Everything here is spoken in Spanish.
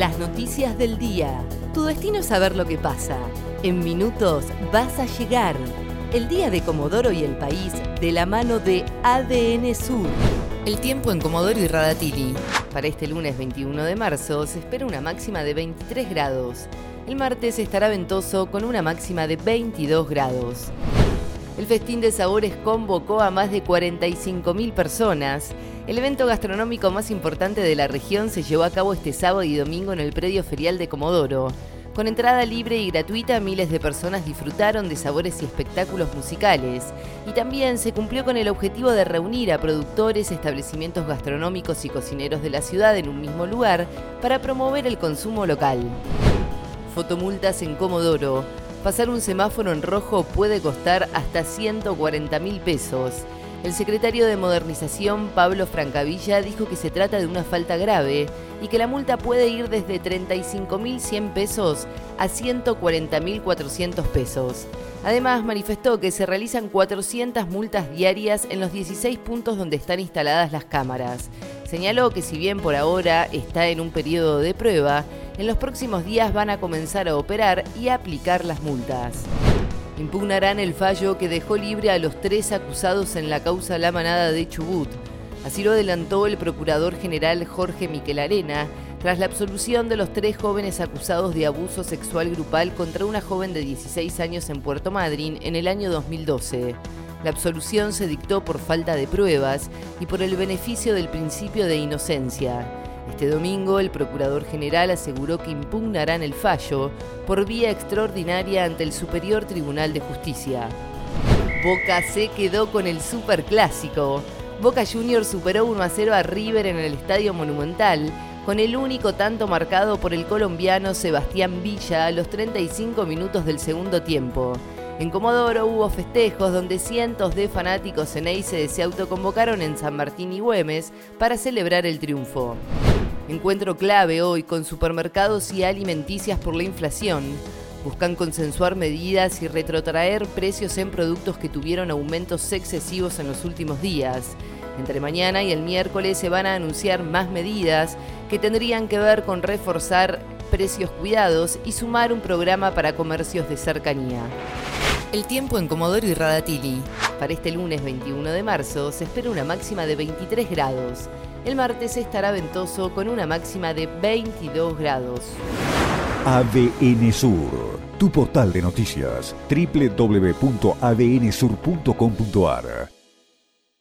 Las noticias del día. Tu destino es saber lo que pasa. En minutos vas a llegar. El día de Comodoro y el país de la mano de ADN Sur. El tiempo en Comodoro y Radatili. Para este lunes 21 de marzo se espera una máxima de 23 grados. El martes estará ventoso con una máxima de 22 grados. El Festín de Sabores convocó a más de 45.000 personas. El evento gastronómico más importante de la región se llevó a cabo este sábado y domingo en el predio ferial de Comodoro. Con entrada libre y gratuita, miles de personas disfrutaron de sabores y espectáculos musicales. Y también se cumplió con el objetivo de reunir a productores, establecimientos gastronómicos y cocineros de la ciudad en un mismo lugar para promover el consumo local. Fotomultas en Comodoro. Pasar un semáforo en rojo puede costar hasta 140 mil pesos. El secretario de Modernización, Pablo Francavilla, dijo que se trata de una falta grave y que la multa puede ir desde 35.100 pesos a 140.400 pesos. Además, manifestó que se realizan 400 multas diarias en los 16 puntos donde están instaladas las cámaras. Señaló que si bien por ahora está en un periodo de prueba, en los próximos días van a comenzar a operar y a aplicar las multas. Impugnarán el fallo que dejó libre a los tres acusados en la causa La Manada de Chubut. Así lo adelantó el procurador general Jorge Miquel Arena tras la absolución de los tres jóvenes acusados de abuso sexual grupal contra una joven de 16 años en Puerto Madryn en el año 2012. La absolución se dictó por falta de pruebas y por el beneficio del principio de inocencia. Este domingo, el Procurador General aseguró que impugnarán el fallo por vía extraordinaria ante el Superior Tribunal de Justicia. Boca se quedó con el Superclásico. Boca Juniors superó 1 a 0 a River en el Estadio Monumental, con el único tanto marcado por el colombiano Sebastián Villa a los 35 minutos del segundo tiempo. En Comodoro hubo festejos donde cientos de fanáticos en Eice se autoconvocaron en San Martín y Güemes para celebrar el triunfo. Encuentro clave hoy con supermercados y alimenticias por la inflación. Buscan consensuar medidas y retrotraer precios en productos que tuvieron aumentos excesivos en los últimos días. Entre mañana y el miércoles se van a anunciar más medidas que tendrían que ver con reforzar precios cuidados y sumar un programa para comercios de cercanía. El tiempo en Comodoro y Radatili. Para este lunes 21 de marzo se espera una máxima de 23 grados. El martes estará ventoso con una máxima de 22 grados. ADN Sur, tu portal de noticias, www.adnsur.com.ar